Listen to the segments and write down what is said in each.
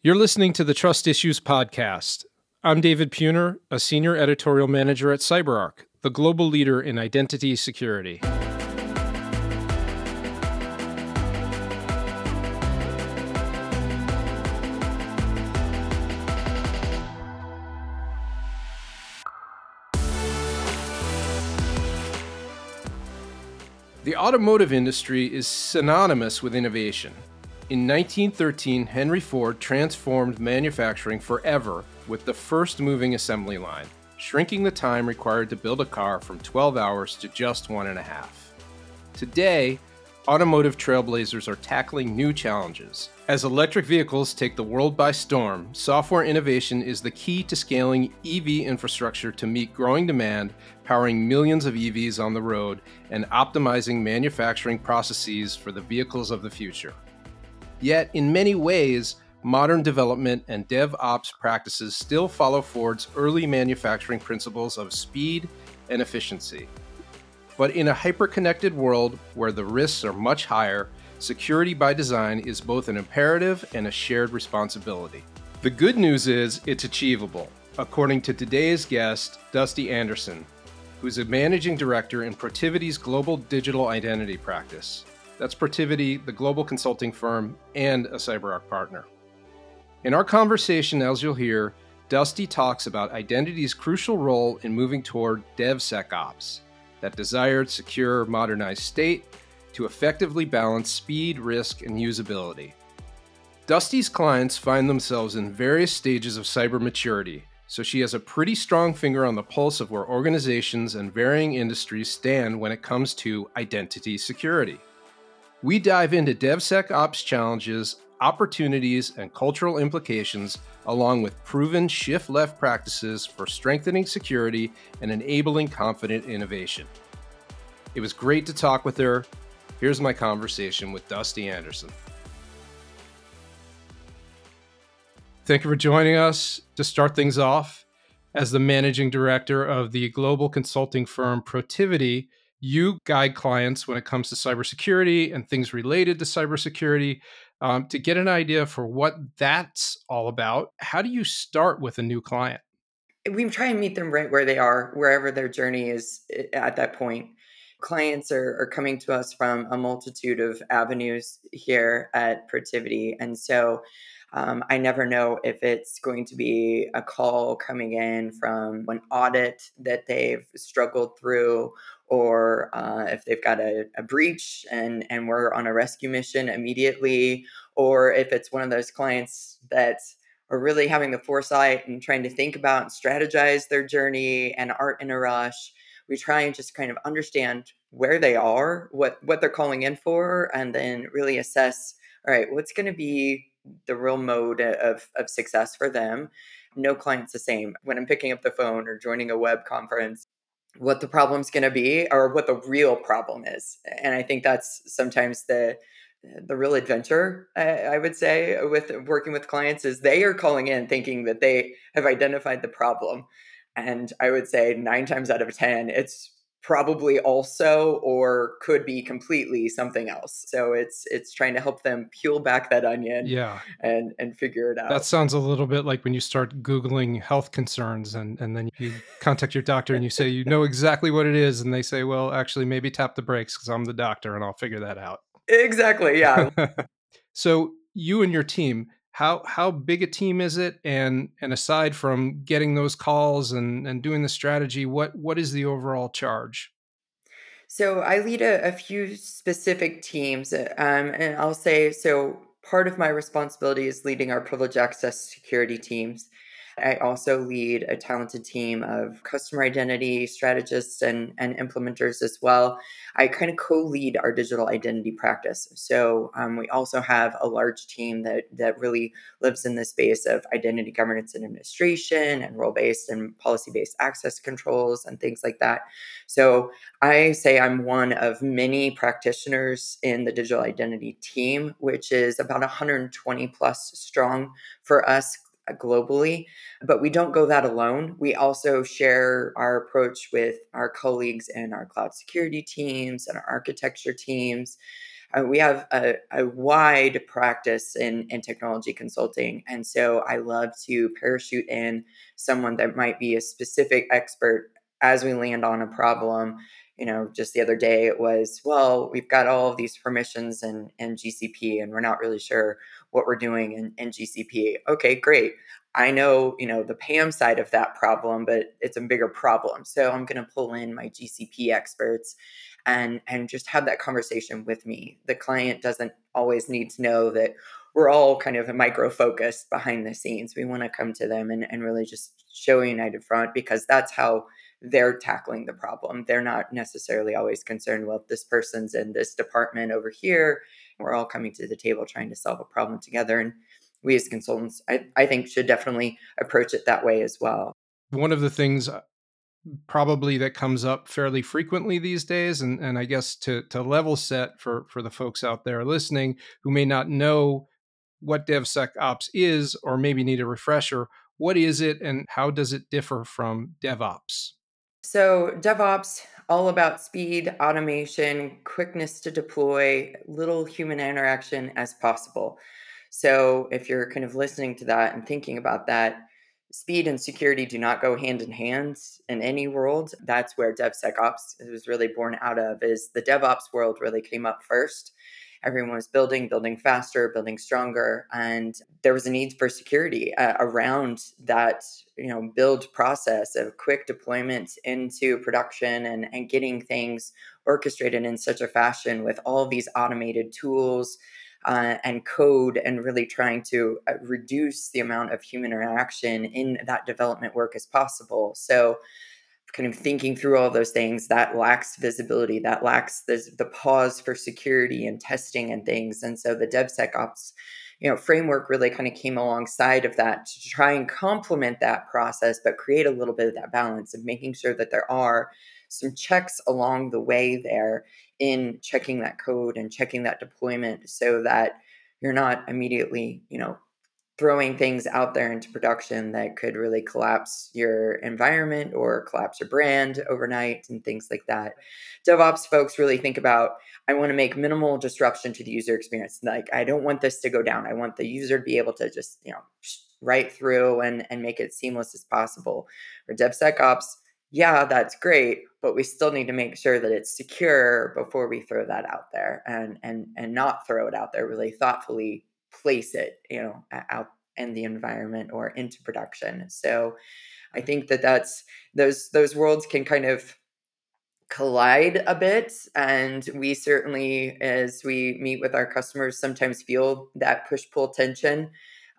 You're listening to the Trust Issues Podcast. I'm David Puner, a senior editorial manager at CyberArk, the global leader in identity security. The automotive industry is synonymous with innovation. In 1913, Henry Ford transformed manufacturing forever with the first moving assembly line, shrinking the time required to build a car from 12 hours to just one and a half. Today, automotive trailblazers are tackling new challenges. As electric vehicles take the world by storm, software innovation is the key to scaling EV infrastructure to meet growing demand, powering millions of EVs on the road, and optimizing manufacturing processes for the vehicles of the future. Yet, in many ways, modern development and DevOps practices still follow Ford's early manufacturing principles of speed and efficiency. But in a hyper-connected world where the risks are much higher, security by design is both an imperative and a shared responsibility. The good news is it's achievable, according to today's guest, Dusty Anderson, who's a managing director in Protiviti's global digital identity practice. That's Protiviti, the global consulting firm, and a CyberArk partner. In our conversation, as you'll hear, Dusty talks about identity's crucial role in moving toward DevSecOps, that desired, secure, modernized state to effectively balance speed, risk, and usability. Dusty's clients find themselves in various stages of cyber maturity, so she has a pretty strong finger on the pulse of where organizations and varying industries stand when it comes to identity security. We dive into DevSecOps challenges, opportunities, and cultural implications, along with proven shift left practices for strengthening security and enabling confident innovation. It was great to talk with her. Here's my conversation with Dusty Anderson. Thank you for joining us to start things off. As the managing director of the global consulting firm Protiviti, you guide clients when it comes to cybersecurity and things related to cybersecurity. Um, to get an idea for what that's all about, how do you start with a new client? We try and meet them right where they are, wherever their journey is eh, at that point. Clients are, are coming to us from a multitude of avenues here at Protiviti. And so um, I never know if it's going to be a call coming in from an audit that they've struggled through, or uh, if they've got a, a, breach and, and we're on a rescue mission immediately, or if it's one of those clients that are really having the foresight and trying to think about and strategize their journey and aren't in a rush. We try and just kind of understand where they are, what what they're calling in for, and then really assess. All right, what's going to be the real mode of, of success for them. No client's the same. When I'm picking up the phone or joining a web conference, what the problem's going to be or what the real problem is. And I think that's sometimes the the real adventure I, would say with working with clients is they are calling in thinking that they have identified the problem and i would say nine times out of ten it's probably also or could be completely something else. So it's it's trying to help them peel back that onion yeah. and and figure it out. that sounds a little bit like when you start googling health concerns and and then you contact your doctor and you say you know exactly what it is and they say well actually maybe tap the brakes because i'm the doctor and i'll figure that out. Exactly yeah. So you and your team how how big a team is it? And and aside from getting those calls and and doing the strategy what what is the overall charge? So i lead a, a few specific teams uh, um, and i'll say so part of my responsibility is leading our privilege access security teams I also lead a talented team of customer identity strategists and, and implementers as well. I kind of co lead our digital identity practice. So um, we also have a large team that, that really lives in the space of identity governance and administration and role based and policy based access controls and things like that. So I say I'm one of many practitioners in the digital identity team, which is about 120 plus strong for us globally. But we don't go that alone. We also share our approach with our colleagues in our cloud security teams and our architecture teams. uh, we have a, a, wide practice in, in technology consulting. And so I love to parachute in someone that might be a specific expert as we land on a problem. You know, just the other day it was, well, we've got all of these permissions and in GCP and we're not really sure what we're doing in, in GCP. Okay, great. I know, you know, the PAM side of that problem, but it's a bigger problem. So I'm going to pull in my GCP experts and and just have that conversation with me. The client doesn't always need to know that we're all kind of a micro focused behind the scenes. We want to come to them and, and really just show a united front because that's how they're tackling the problem. They're not necessarily always concerned, well, this person's in this department over here. We're all coming to the table trying to solve a problem together. And we as consultants, I, I think, should definitely approach it that way as well. One of the things uh, probably that comes up fairly frequently these days, and, and I guess to, to level set for, for the folks out there listening who may not know what DevSecOps is or maybe need a refresher, what is it and how does it differ from DevOps? So, DevOps, all about speed, automation, quickness to deploy, little human interaction as possible. So, if you're kind of listening to that and thinking about that, speed and security do not go hand in hand in any world. That's where DevSecOps was really born out of. Is the DevOps world really came up first? Everyone was building, building faster, building stronger, and there was a need for security uh, around that, you know, build process of quick deployment into production and and getting things orchestrated in such a fashion with all these automated tools. Uh, and code, and really trying to uh, reduce the amount of human interaction in that development work as possible. So, kind of thinking through all those things that lacks visibility that lacks the, the pause for security and testing and things. And so the devsecops you know framework really kind of came alongside of that to try and complement that process but create a little bit of that balance of making sure that there are some checks along the way there in checking that code and checking that deployment so that you're not immediately you know throwing things out there into production that could really collapse your environment or collapse your brand overnight and things like that. DevOps folks really think about I want to make minimal disruption to the user experience. Like I don't want this to go down. I want the user to be able to just, you know, right through and and make it seamless as possible. Or DevSecOps, yeah, that's great, but we still need to make sure that it's secure before we throw that out there and and and not throw it out there really thoughtfully place it, you know, out in the environment or into production. So I think that that's those those worlds can kind of collide a bit and we certainly as we meet with our customers sometimes feel that push pull tension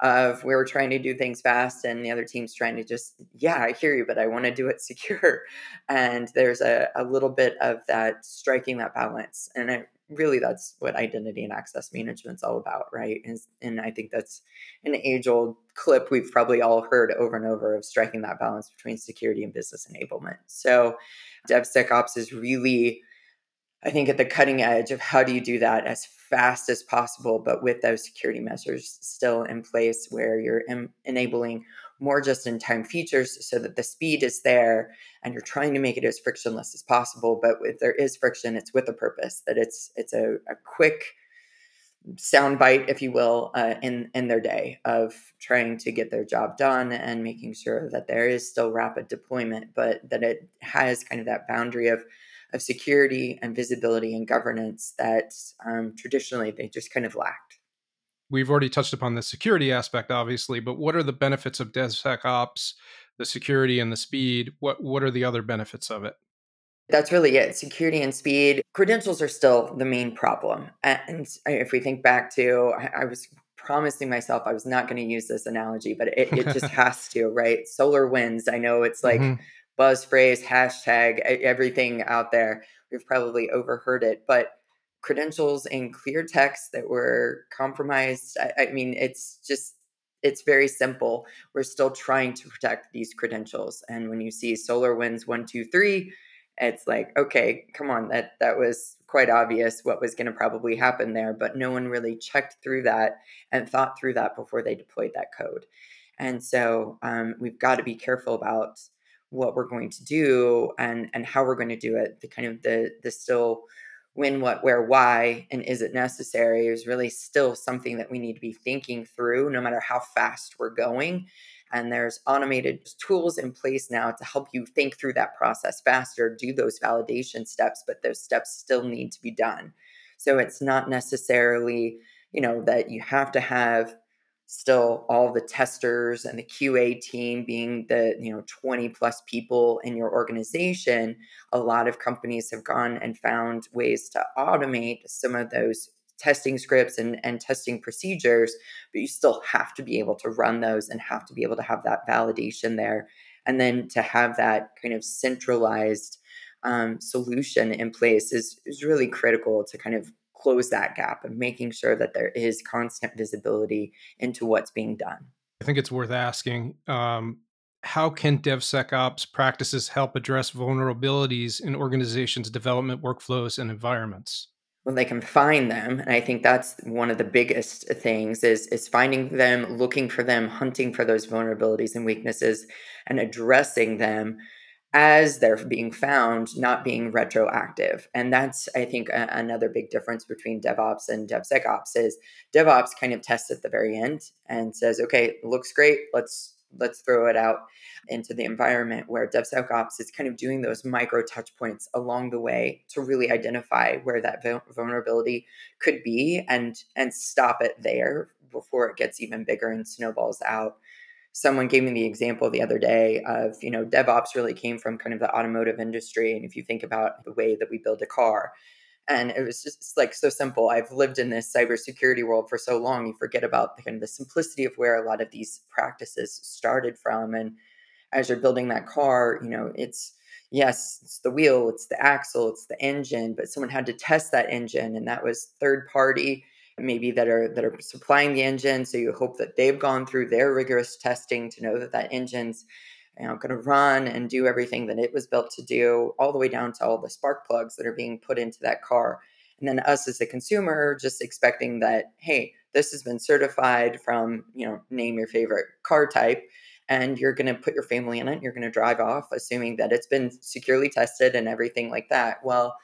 of we are trying to do things fast and the other team's trying to just yeah i hear you but i want to do it secure and there's a, a little bit of that striking that balance and I, really that's what identity and access management's all about right and, and i think that's an age old clip we've probably all heard over and over of striking that balance between security and business enablement. So devsecops is really i think at the cutting edge of how do you do that as fast as possible but with those security measures still in place where you're em- enabling more just in time features so that the speed is there and you're trying to make it as frictionless as possible but if there is friction it's with a purpose that it's it's a, a quick soundbite if you will uh, in in their day of trying to get their job done and making sure that there is still rapid deployment but that it has kind of that boundary of of security and visibility and governance that um, traditionally they just kind of lacked we've already touched upon the security aspect, obviously, but what are the benefits of DevSecOps, the security and the speed? What what are the other benefits of it? That's really it. Security and speed. Credentials are still the main problem. And if we think back to, I was promising myself I was not going to use this analogy, but it, it just has to, right? SolarWinds. I know it's like mm-hmm. buzz phrase, hashtag, everything out there. We've probably overheard it, but credentials in clear text that were compromised. I, I, mean, it's just, it's very simple. We're still trying to protect these credentials. And when you see SolarWinds one, two, three, it's like, okay, come on, that that was quite obvious what was going to probably happen there, but no one really checked through that and thought through that before they deployed that code. And so um, we've got to be careful about what we're going to do and and how we're going to do it. The kind of the the still when, what, where, why, and is it necessary is really still something that we need to be thinking through no matter how fast we're going. And there's automated tools in place now to help you think through that process faster, do those validation steps, but those steps still need to be done. So it's not necessarily, you know, that you have to have still all the testers and the QA team being the you know 20 plus people in your organization a lot of companies have gone and found ways to automate some of those testing scripts and, and testing procedures but you still have to be able to run those and have to be able to have that validation there. And then to have that kind of centralized um, solution in place is, is really critical to kind of close that gap of making sure that there is constant visibility into what's being done. I think it's worth asking um, how can DevSecOps practices help address vulnerabilities in organizations' development workflows and environments? Well, they can find them, and I think that's one of the biggest things is is finding them, looking for them, hunting for those vulnerabilities and weaknesses, and addressing them as they're being found, not being retroactive. And that's, I think, a- another big difference between DevOps and DevSecOps is DevOps kind of tests at the very end and says, okay, looks great. Let's let's throw it out into the environment where DevSecOps is kind of doing those micro touch points along the way to really identify where that vulnerability could be and and stop it there before it gets even bigger and snowballs out someone gave me the example the other day of you know devops really came from kind of the automotive industry and if you think about the way that we build a car and it was just like so simple. I've lived in this cybersecurity world for so long you forget about the, kind of the simplicity of where a lot of these practices started from and as you're building that car you know it's yes it's the wheel it's the axle it's the engine but someone had to test that engine and that was third party maybe that are that are supplying the engine. So you hope that they've gone through their rigorous testing to know that that engine's you know going to run and do everything that it was built to do all the way down to all the spark plugs that are being put into that car. And then us as a consumer just expecting that hey this has been certified from you know name your favorite car type and you're going to put your family in it you're going to drive off assuming that it's been securely tested and everything like that. Well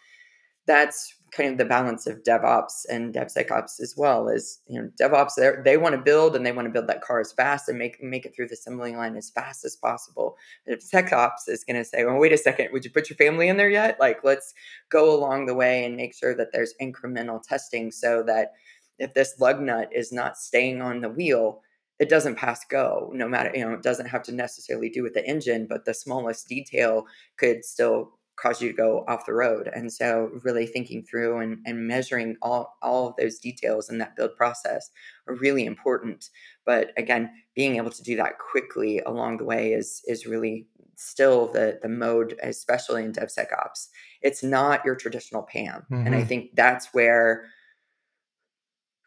that's kind of the balance of DevOps and DevSecOps as well. Is you know DevOps they want to build and they want to build that car as fast and make make it through the assembly line as fast as possible. DevSecOps is going to say, well, wait a second, would you put your family in there yet? Like, let's go along the way and make sure that there's incremental testing so that if this lug nut is not staying on the wheel, it doesn't pass go no matter you know it doesn't have to necessarily do with the engine but the smallest detail could still cause you to go off the road. And so really thinking through and, and measuring all, all of those details in that build process are really important. But again, being able to do that quickly along the way is is really still the the mode, especially in DevSecOps. It's not your traditional PAM. Mm-hmm. And I mm-hmm. think that's where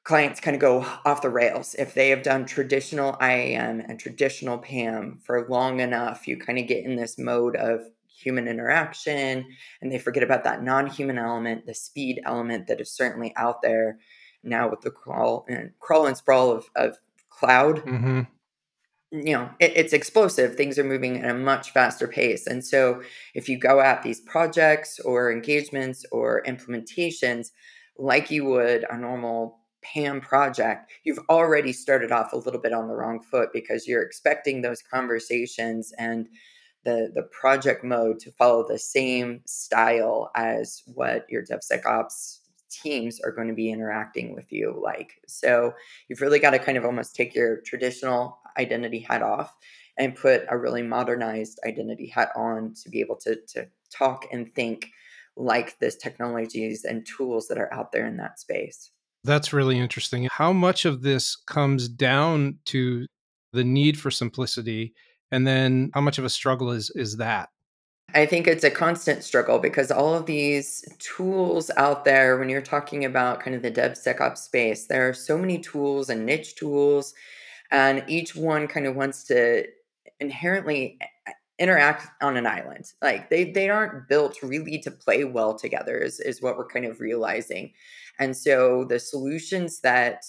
clients kind of go off the rails. If they have done traditional IAM and traditional PAM for long enough, you kind of get in this mode of human interaction and they forget about that non-human element the speed element that is certainly out there now with the crawl and crawl and sprawl of, of cloud. Mm-hmm. you know it, it's explosive. Things are moving at a much faster pace. And so if you go at these projects or engagements or implementations like you would a normal PAM project, you've already started off a little bit on the wrong foot because you're expecting those conversations and the the project mode to follow the same style as what your DevSecOps teams are going to be interacting with you like. So you've really got to kind of almost take your traditional identity hat off and put a really modernized identity hat on to be able to to talk and think like this technologies and tools that are out there in that space. That's really interesting. How much of this comes down to the need for simplicity and then how much of a struggle is is that? I think it's a constant struggle because all of these tools out there, when you're talking about kind of the DevSecOps space, there are so many tools and niche tools, and each one kind of wants to inherently eh, interact on an island. Like they they aren't built really to play well together, is, is what we're kind of realizing. And so the solutions that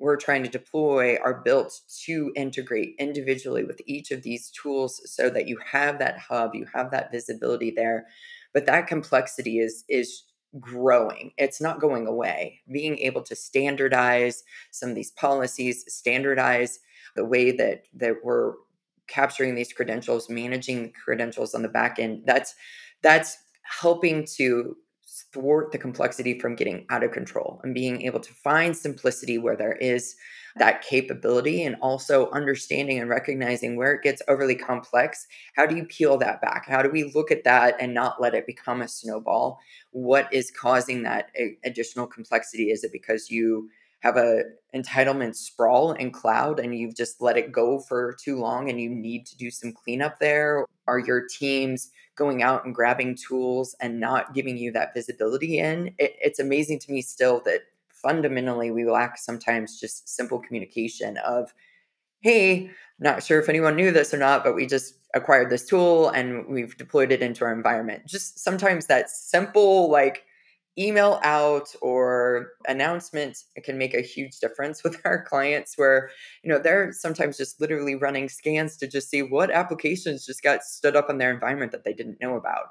we're trying to deploy are built to integrate individually with each of these tools so that you have that hub, you have that visibility there. But that complexity is is growing. It's not going away. Being able to standardize some of these policies, standardize the way that that we're capturing these credentials, managing credentials on the back end, that's that's helping to thwart the complexity from getting out of control and being able to find simplicity where there is that capability and also understanding and recognizing where it gets overly complex. How do you peel that back? How do we look at that and not let it become a snowball? What is causing that additional complexity? Is it because you have a entitlement sprawl in cloud and you've just let it go for too long and you need to do some cleanup there? Are your teams going out and grabbing tools and not giving you that visibility in? It, it's amazing to me still that fundamentally we lack sometimes just simple communication of, hey, not sure if anyone knew this or not, but we just acquired this tool and we've deployed it into our environment. Just sometimes that simple, like, email out or announcement can make a huge difference with our clients where you know they're sometimes just literally running scans to just see what applications just got stood up in their environment that they didn't know about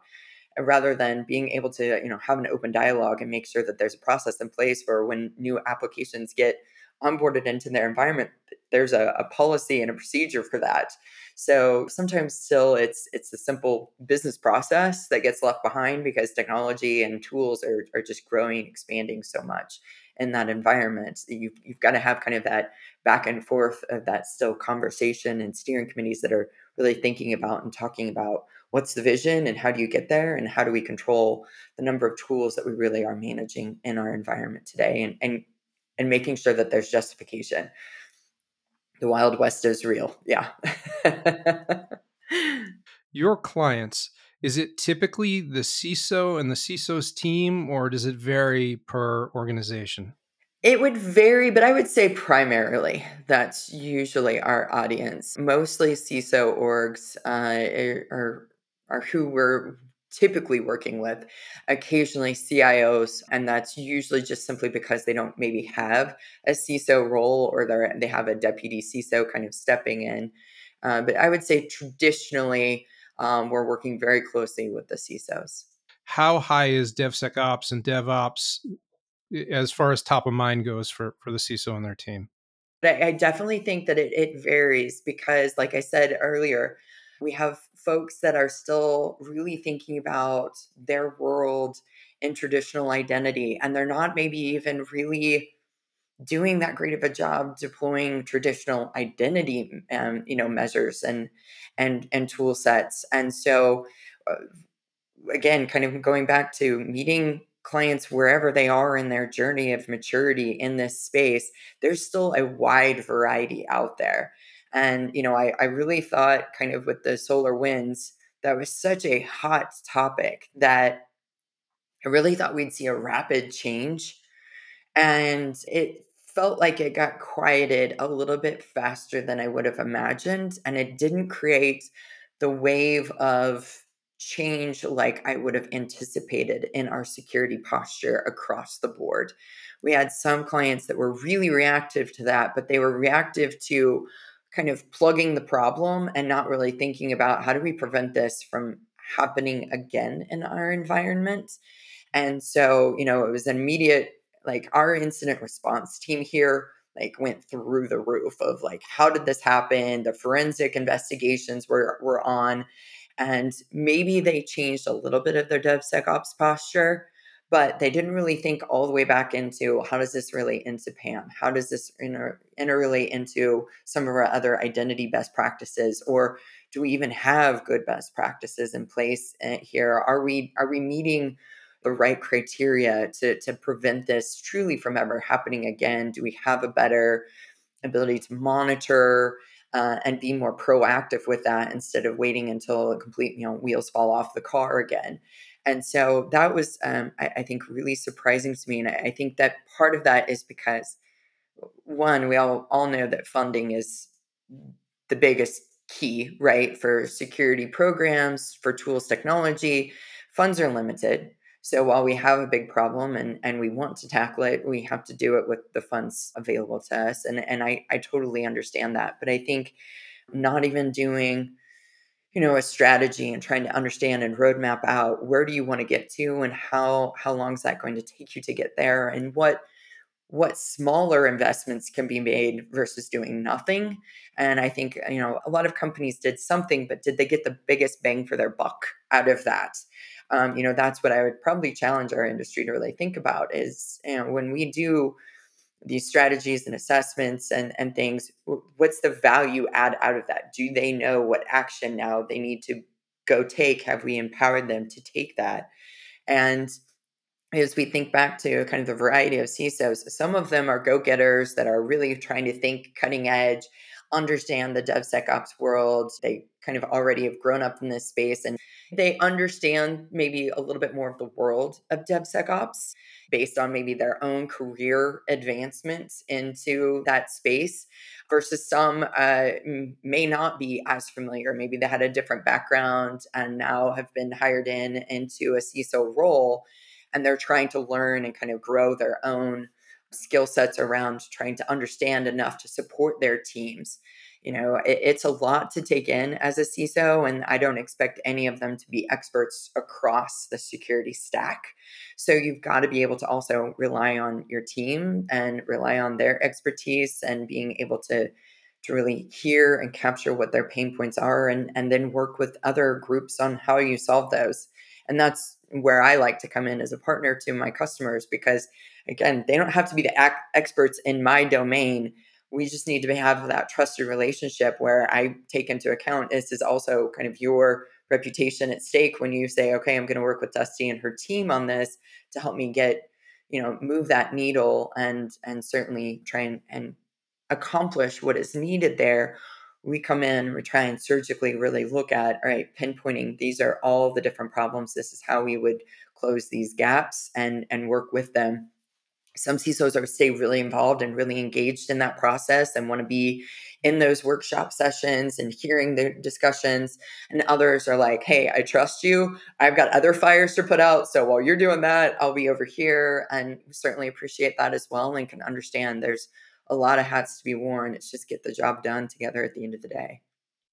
rather than being able to you know have an open dialogue and make sure that there's a process in place for when new applications get onboarded into their environment there's a, a policy and a procedure for that so sometimes still it's it's a simple business process that gets left behind because technology and tools are, are just growing, expanding so much in that environment. You've, you've got to have kind of that back and forth of that still conversation and steering committees that are really thinking about and talking about what's the vision and how do you get there and how do we control the number of tools that we really are managing in our environment today and and and making sure that there's justification the Wild West is real. Yeah. Your clients, is it typically the CISO and the CISO's team, or does it vary per organization? It would vary, but I would say primarily that's usually our audience. Mostly CISO orgs uh, are, are who we're typically working with, occasionally CIOs, and that's usually just simply because they don't maybe have a CISO role or they they have a deputy CISO kind of stepping in. Uh, but I would say traditionally, um, we're working very closely with the CISOs. How high is DevSecOps and DevOps as far as top of mind goes for, for the CISO and their team? I, I definitely think that it, it varies because, like I said earlier, we have folks that are still really thinking about their world and traditional identity, and they're not maybe even really doing that great of a job deploying traditional identity um, you know measures and and and tool sets. And so uh, again kind of going back to meeting clients wherever they are in their journey of maturity in this space there's still a wide variety out there and, you know, I, I really thought kind of with the SolarWinds, that was such a hot topic that I really thought we'd see a rapid change. And it felt like it got quieted a little bit faster than I would have imagined. And it didn't create the wave of change like I would have anticipated in our security posture across the board. We had some clients that were really reactive to that, but they were reactive to kind of plugging the problem and not really thinking about how do we prevent this from happening again in our environment. And so, you know, it was an immediate, like our incident response team here like went through the roof of like how did this happen the forensic investigations were were on and maybe they changed a little bit of their devsecops posture but they didn't really think all the way back into how does this relate into PAM? How does this inter- interrelate into some of our other identity best practices, or do we even have good best practices in place eh, here? Are we are we meeting the right criteria to to prevent this truly from ever happening again? Do we have a better ability to monitor uh, and be more proactive with that instead of waiting until a complete you know wheels fall off the car again? And so that was, um, I, I, think, really surprising to me. And I, I, think that part of that is because, one, we all, all know that funding is the biggest key, right, for security programs, for tools technology. Funds are limited. So while we have a big problem and, and we want to tackle it, we have to do it with the funds available to us. And, and I, I totally understand that. But I think not even doing you know a strategy and trying to understand and roadmap out where do you want to get to and how how long is that going to take you to get there and what what smaller investments can be made versus doing nothing. And i think you know a lot of companies did something but did they get the biggest bang for their buck out of that? Um, you know that's what i would probably challenge our industry to really think about is you know when we do these strategies and assessments and, and things what's the value add out of that? Do they know what action now they need to go take? Have we empowered them to take that? And as we think back to kind of the variety of CISOs, some of them are go getters that are really trying to think cutting edge, understand the DevSecOps world. They kind of already have grown up in this space and they understand maybe a little bit more of the world of DevSecOps based on maybe their own career advancements into that space versus some uh, may not be as familiar. Maybe they had a different background and now have been hired in into a CISO role and they're trying to learn and kind of grow their own skill sets around trying to understand enough to support their teams. You know, it, it's a lot to take in as a CISO, and I don't expect any of them to be experts across the security stack. So you've got to be able to also rely on your team and rely on their expertise and being able to to really hear and capture what their pain points are and and then work with other groups on how you solve those. And that's where I like to come in as a partner to my customers because again, they don't have to be the ac- experts in my domain. We just need to have that trusted relationship where I take into account this is also kind of your reputation at stake when you say, okay, I'm going to work with Dusty and her team on this to help me get, you know, move that needle and and certainly try and, and accomplish what is needed there we come in, we try and surgically really look at, all right, pinpointing these are all the different problems. This is how we would close these gaps and and work with them. Some CISOs are stay really involved and really engaged in that process and want to be in those workshop sessions and hearing the discussions. And others are like, hey, I trust you. I've got other fires to put out. So while you're doing that, I'll be over here. And certainly appreciate that as well and can understand there's a lot of hats to be worn. It's just get the job done together at the end of the day.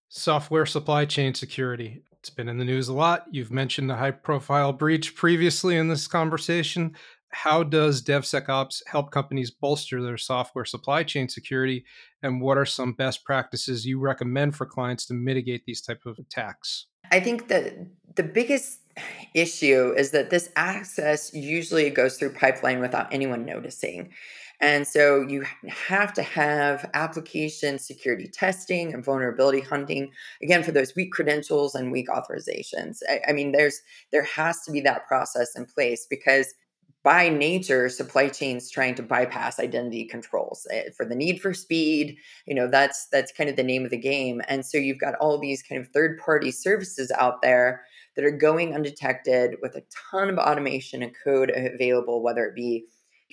Software supply chain security. It's been in the news a lot. You've mentioned the high profile breach previously in this conversation. How does DevSecOps help companies bolster their software supply chain security? And what are some best practices you recommend for clients to mitigate these type of attacks? I think that the biggest issue is that this access usually goes through pipeline without anyone noticing. And so you have to have application security testing and vulnerability hunting again for those weak credentials and weak authorizations. I, I mean, there's there has to be that process in place because by nature supply chains trying to bypass identity controls eh, for the need for speed you know that's that's kind of the name of the game and so you've got all these kind of third party services out there that are going undetected with a ton of automation and code available whether it be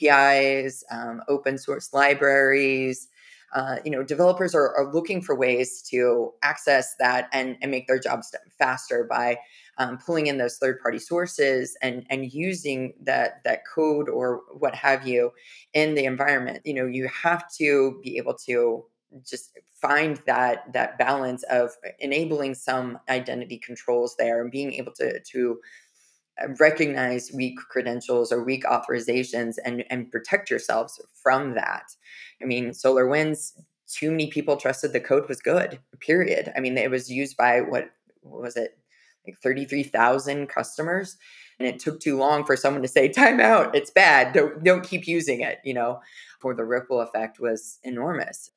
APIs, um, open source libraries. Uh, you know, developers are, are, looking for ways to access that and, and make their jobs faster by um, pulling in those third party sources and and using that that code or what have you in the environment. You know, you have to be able to just find that that balance of enabling some identity controls there and being able to to Uh, recognize weak credentials or weak authorizations and and protect yourselves from that. I mean, SolarWinds, too many people trusted the code was good. Period. I mean, it was used by what, what was it, like thirty three thousand customers, and it took too long for someone to say, "Time out, it's bad. Don't don't keep using it." You know, for the ripple effect was enormous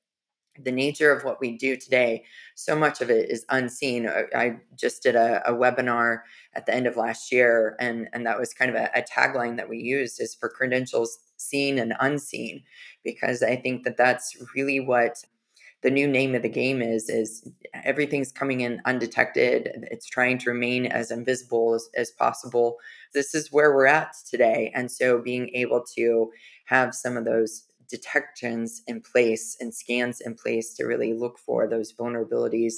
the nature of what we do today, so much of it is unseen. I, just did a, a, webinar at the end of last year, and, and that was kind of a, a tagline that we used is for credentials seen and unseen, because I think that that's really what the new name of the game is is everything's coming in undetected it's trying to remain as invisible as, as possible this is where we're at today and so being able to have some of those detections in place and scans in place to really look for those vulnerabilities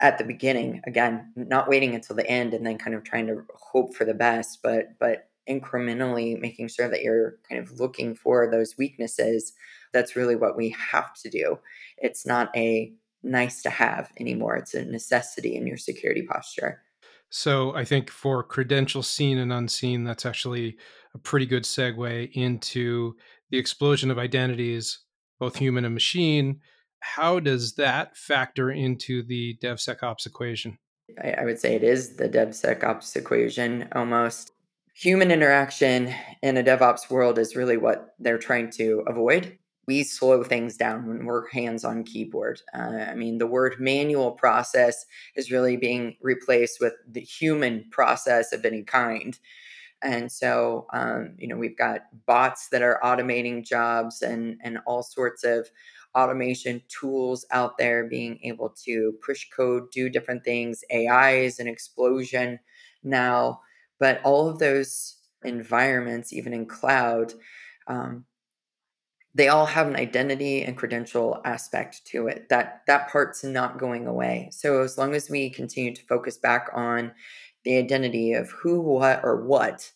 at the beginning again not waiting until the end and then kind of trying to hope for the best but but incrementally making sure that you're kind of looking for those weaknesses that's really what we have to do it's not a nice to have anymore. It's a necessity in your security posture. So I think for credentials seen and unseen, that's actually a pretty good segue into the explosion of identities, both human and machine. How does that factor into the DevSecOps equation? I, would say it is the DevSecOps equation almost. Human interaction in a DevOps world is really what they're trying to avoid we slow things down when we're hands on keyboard. Uh, I mean, the word manual process is really being replaced with the human process of any kind. And so, um, you know, we've got bots that are automating jobs and, and all sorts of automation tools out there being able to push code, do different things. AI is an explosion now, but all of those environments, even in cloud, um, they all have an identity and credential aspect to it that that part's not going away so as long as we continue to focus back on the identity of who what or what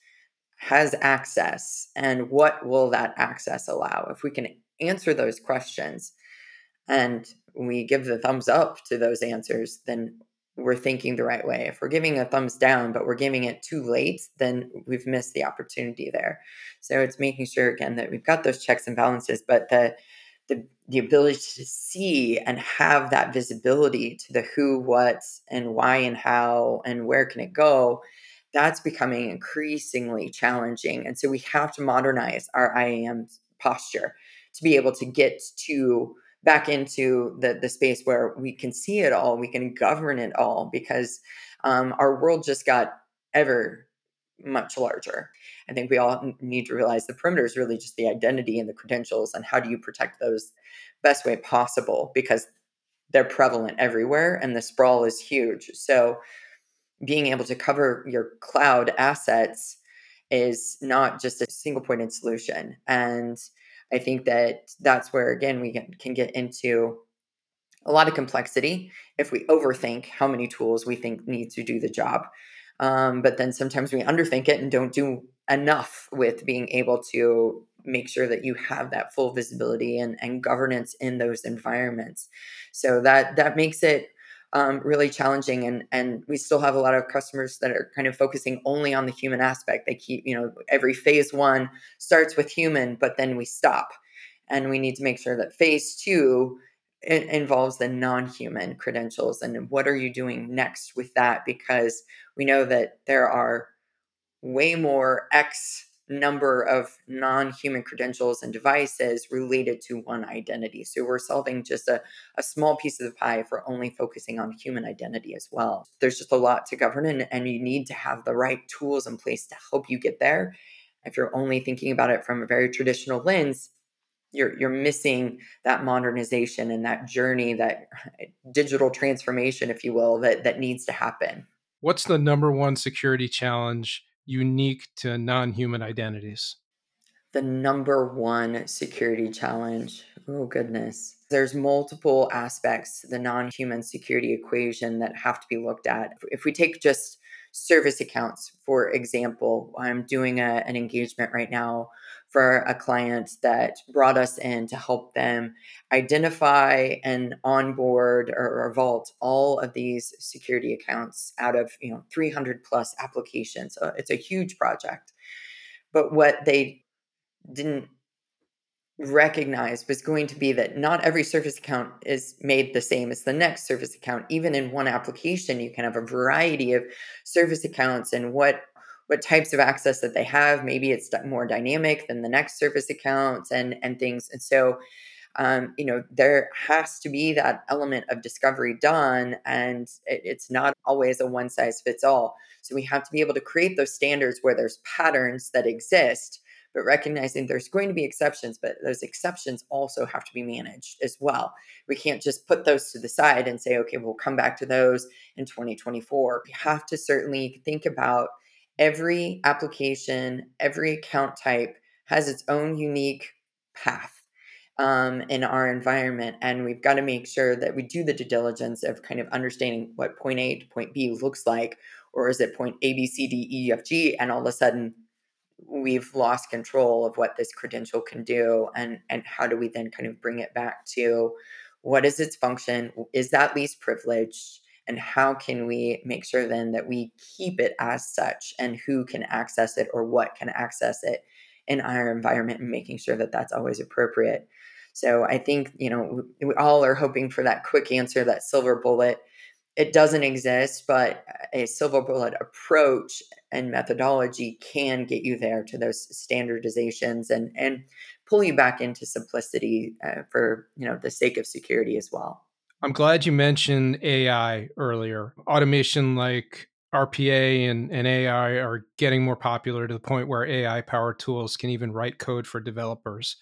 has access and what will that access allow if we can answer those questions and we give the thumbs up to those answers then we're thinking the right way. If we're giving a thumbs down, but we're giving it too late, then we've missed the opportunity there. So it's making sure again that we've got those checks and balances, but the the, the ability to see and have that visibility to the who, what, and why, and how, and where can it go, that's becoming increasingly challenging. And so we have to modernize our IAM posture to be able to get to back into the the space where we can see it all, we can govern it all, because um, our world just got ever much larger. I think we all need to realize the perimeter is really just the identity and the credentials, and how do you protect those best way possible because they're prevalent everywhere and the sprawl is huge. So being able to cover your cloud assets is not just a single pointed solution and I think that that's where, again, we can get into a lot of complexity if we overthink how many tools we think need to do the job. Um, but then sometimes we underthink it and don't do enough with being able to make sure that you have that full visibility and, and governance in those environments. So that that makes it um, really challenging and and we still have a lot of customers that are kind of focusing only on the human aspect. They keep you know every phase one starts with human but then we stop. And we need to make sure that phase two involves the non-human credentials and what are you doing next with that? Because we know that there are way more x number of non-human credentials and devices related to one identity. So we're solving just a, a small piece of the pie for only focusing on human identity as well. There's just a lot to govern and, and you need to have the right tools in place to help you get there. If you're only thinking about it from a very traditional lens, you're you're missing that modernization and that journey, that digital transformation, if you will, that that needs to happen. What's the number one security challenge unique to non human identities? The number one security challenge. Oh, goodness. There's multiple aspects to the non human security equation that have to be looked at. If we take just service accounts, for example, I'm doing a, an engagement right now for a client that brought us in to help them identify and onboard or, or, vault all of these security accounts out of you know 300 plus applications. So it's a huge project. But what they didn't recognize was going to be that not every service account is made the same as the next service account. Even in one application you can have a variety of service accounts and what what types of access that they have. Maybe it's more dynamic than the next service accounts and and things. And so, um, you know, there has to be that element of discovery done, and it, it's not always a one size fits all. So we have to be able to create those standards where there's patterns that exist. But recognizing there's going to be exceptions, but those exceptions also have to be managed as well. We can't just put those to the side and say, okay, we'll come back to those in 2024. We have to certainly think about every application, every account type has its own unique path um, in our environment. And we've got to make sure that we do the due diligence of kind of understanding what point A to point B looks like. Or is it point A, B, C, D, E, F, G? And all of a sudden, we've lost control of what this credential can do. And, and how do we then kind of bring it back to what is its function? Is that least privileged? And how can we make sure then that we keep it as such and who can access it or what can access it in our environment and making sure that that's always appropriate. So I think, you know, we all are hoping for that quick answer, that silver bullet. It doesn't exist, but a silver bullet approach and methodology can get you there to those standardizations and and pull you back into simplicity uh, for you know the sake of security as well. I'm glad you mentioned AI earlier. Automation like RPA and, and AI are getting more popular to the point where AI powered tools can even write code for developers.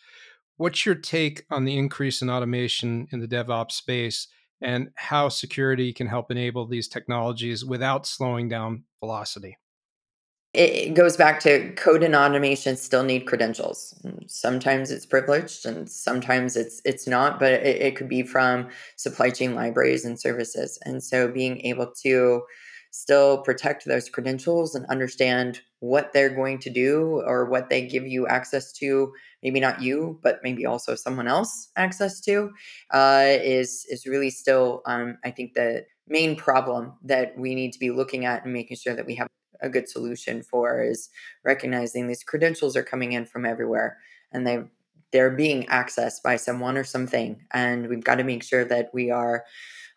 What's your take on the increase in automation in the DevOps space and how security can help enable these technologies without slowing down velocity? It goes back to code and automation still need credentials. Sometimes it's privileged and sometimes it's it's not but it, it, could be from supply chain libraries and services. And so being able to still protect those credentials and understand what they're going to do or what they give you access to maybe not you but maybe also someone else access to uh, is is really still um, i think the main problem that we need to be looking at and making sure that we have a good solution for is recognizing these credentials are coming in from everywhere and they they're being accessed by someone or something. And we've got to make sure that we are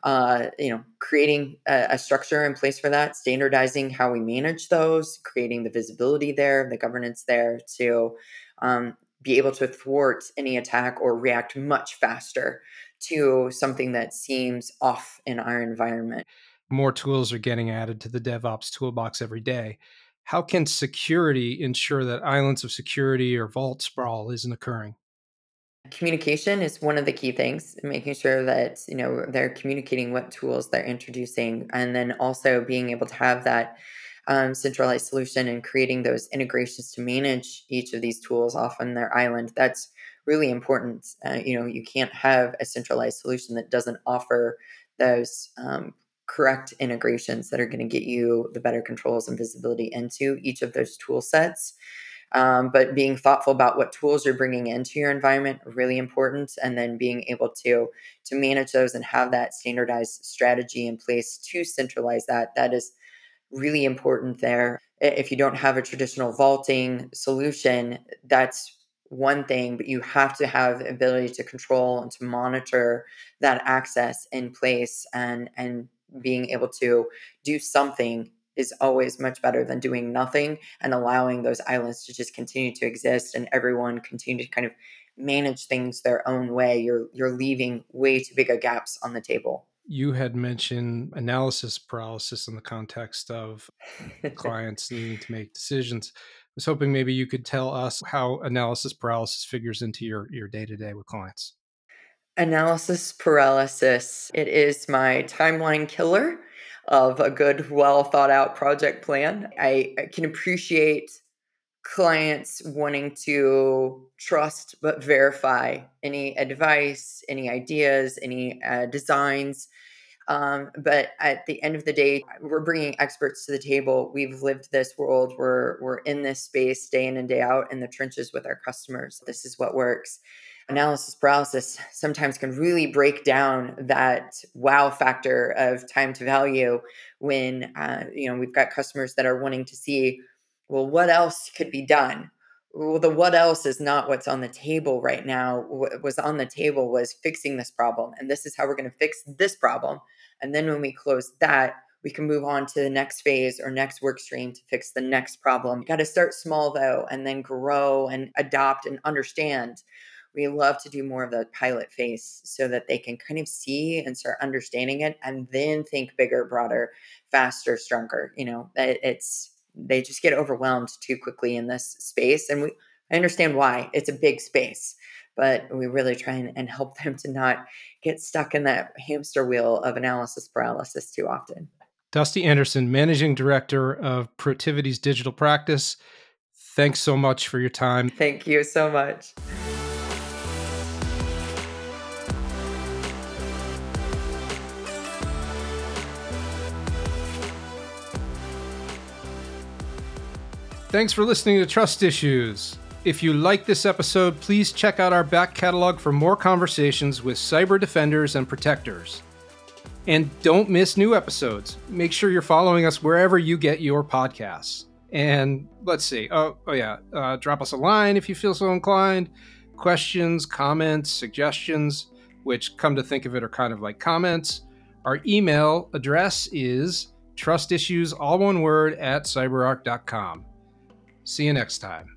uh, you know creating a, a, structure in place for that standardizing how we manage those creating the visibility there the governance there to um, be able to thwart any attack or react much faster to something that seems off in our environment more tools are getting added to the DevOps toolbox every day. How can security ensure that islands of security or vault sprawl isn't occurring? Communication is one of the key things, making sure that, you know, they're communicating what tools they're introducing and then also being able to have that um, centralized solution and creating those integrations to manage each of these tools off on their island. That's really important. Uh, you know, you can't have a centralized solution that doesn't offer those um, correct integrations that are going to get you the better controls and visibility into each of those tool sets. Um, but being thoughtful about what tools you're bringing into your environment really important and then being able to to manage those and have that standardized strategy in place to centralize that that is really important there if you don't have a traditional vaulting solution that's one thing but you have to have ability to control and to monitor that access in place and and being able to do something is always much better than doing nothing and allowing those islands to just continue to exist and everyone continue to kind of manage things their own way. You're you're leaving way too big of gaps on the table. You had mentioned analysis paralysis in the context of clients needing to make decisions. I was hoping maybe you could tell us how analysis paralysis figures into your your day-to-day with clients Analysis paralysis. It is my timeline killer of a good, well thought out project plan. I, I, can appreciate clients wanting to trust but verify any advice, any ideas, any uh, designs. Um, but at the end of the day, we're bringing experts to the table. We've lived this world. We're we're in this space day in and day out in the trenches with our customers. This is what works analysis paralysis sometimes can really break down that wow factor of time to value when uh, you know we've got customers that are wanting to see well what else could be done well the what else is not what's on the table right now what was on the table was fixing this problem and this is how we're going to fix this problem and then when we close that we can move on to the next phase or next work stream to fix the next problem. You got to start small though, and then grow and adopt and understand we love to do more of the pilot phase so that they can kind of see and start understanding it and then think bigger broader faster stronger you know it's they just get overwhelmed too quickly in this space and we i understand why it's a big space but we really try and, and help them to not get stuck in that hamster wheel of analysis paralysis too often. Dusty anderson managing director of Protiviti's digital practice thanks so much for your time. Thank you so much Thanks for listening to Trust Issues. If you like this episode, please check out our back catalog for more conversations with cyber defenders and protectors. And don't miss new episodes. Make sure you're following us wherever you get your podcasts. And let's see. Oh, oh yeah. Uh, drop us a line if you feel so inclined. Questions, comments, suggestions, which come to think of it are kind of like comments. Our email address is trustissues, all one word, at cyberark.com. See you next time.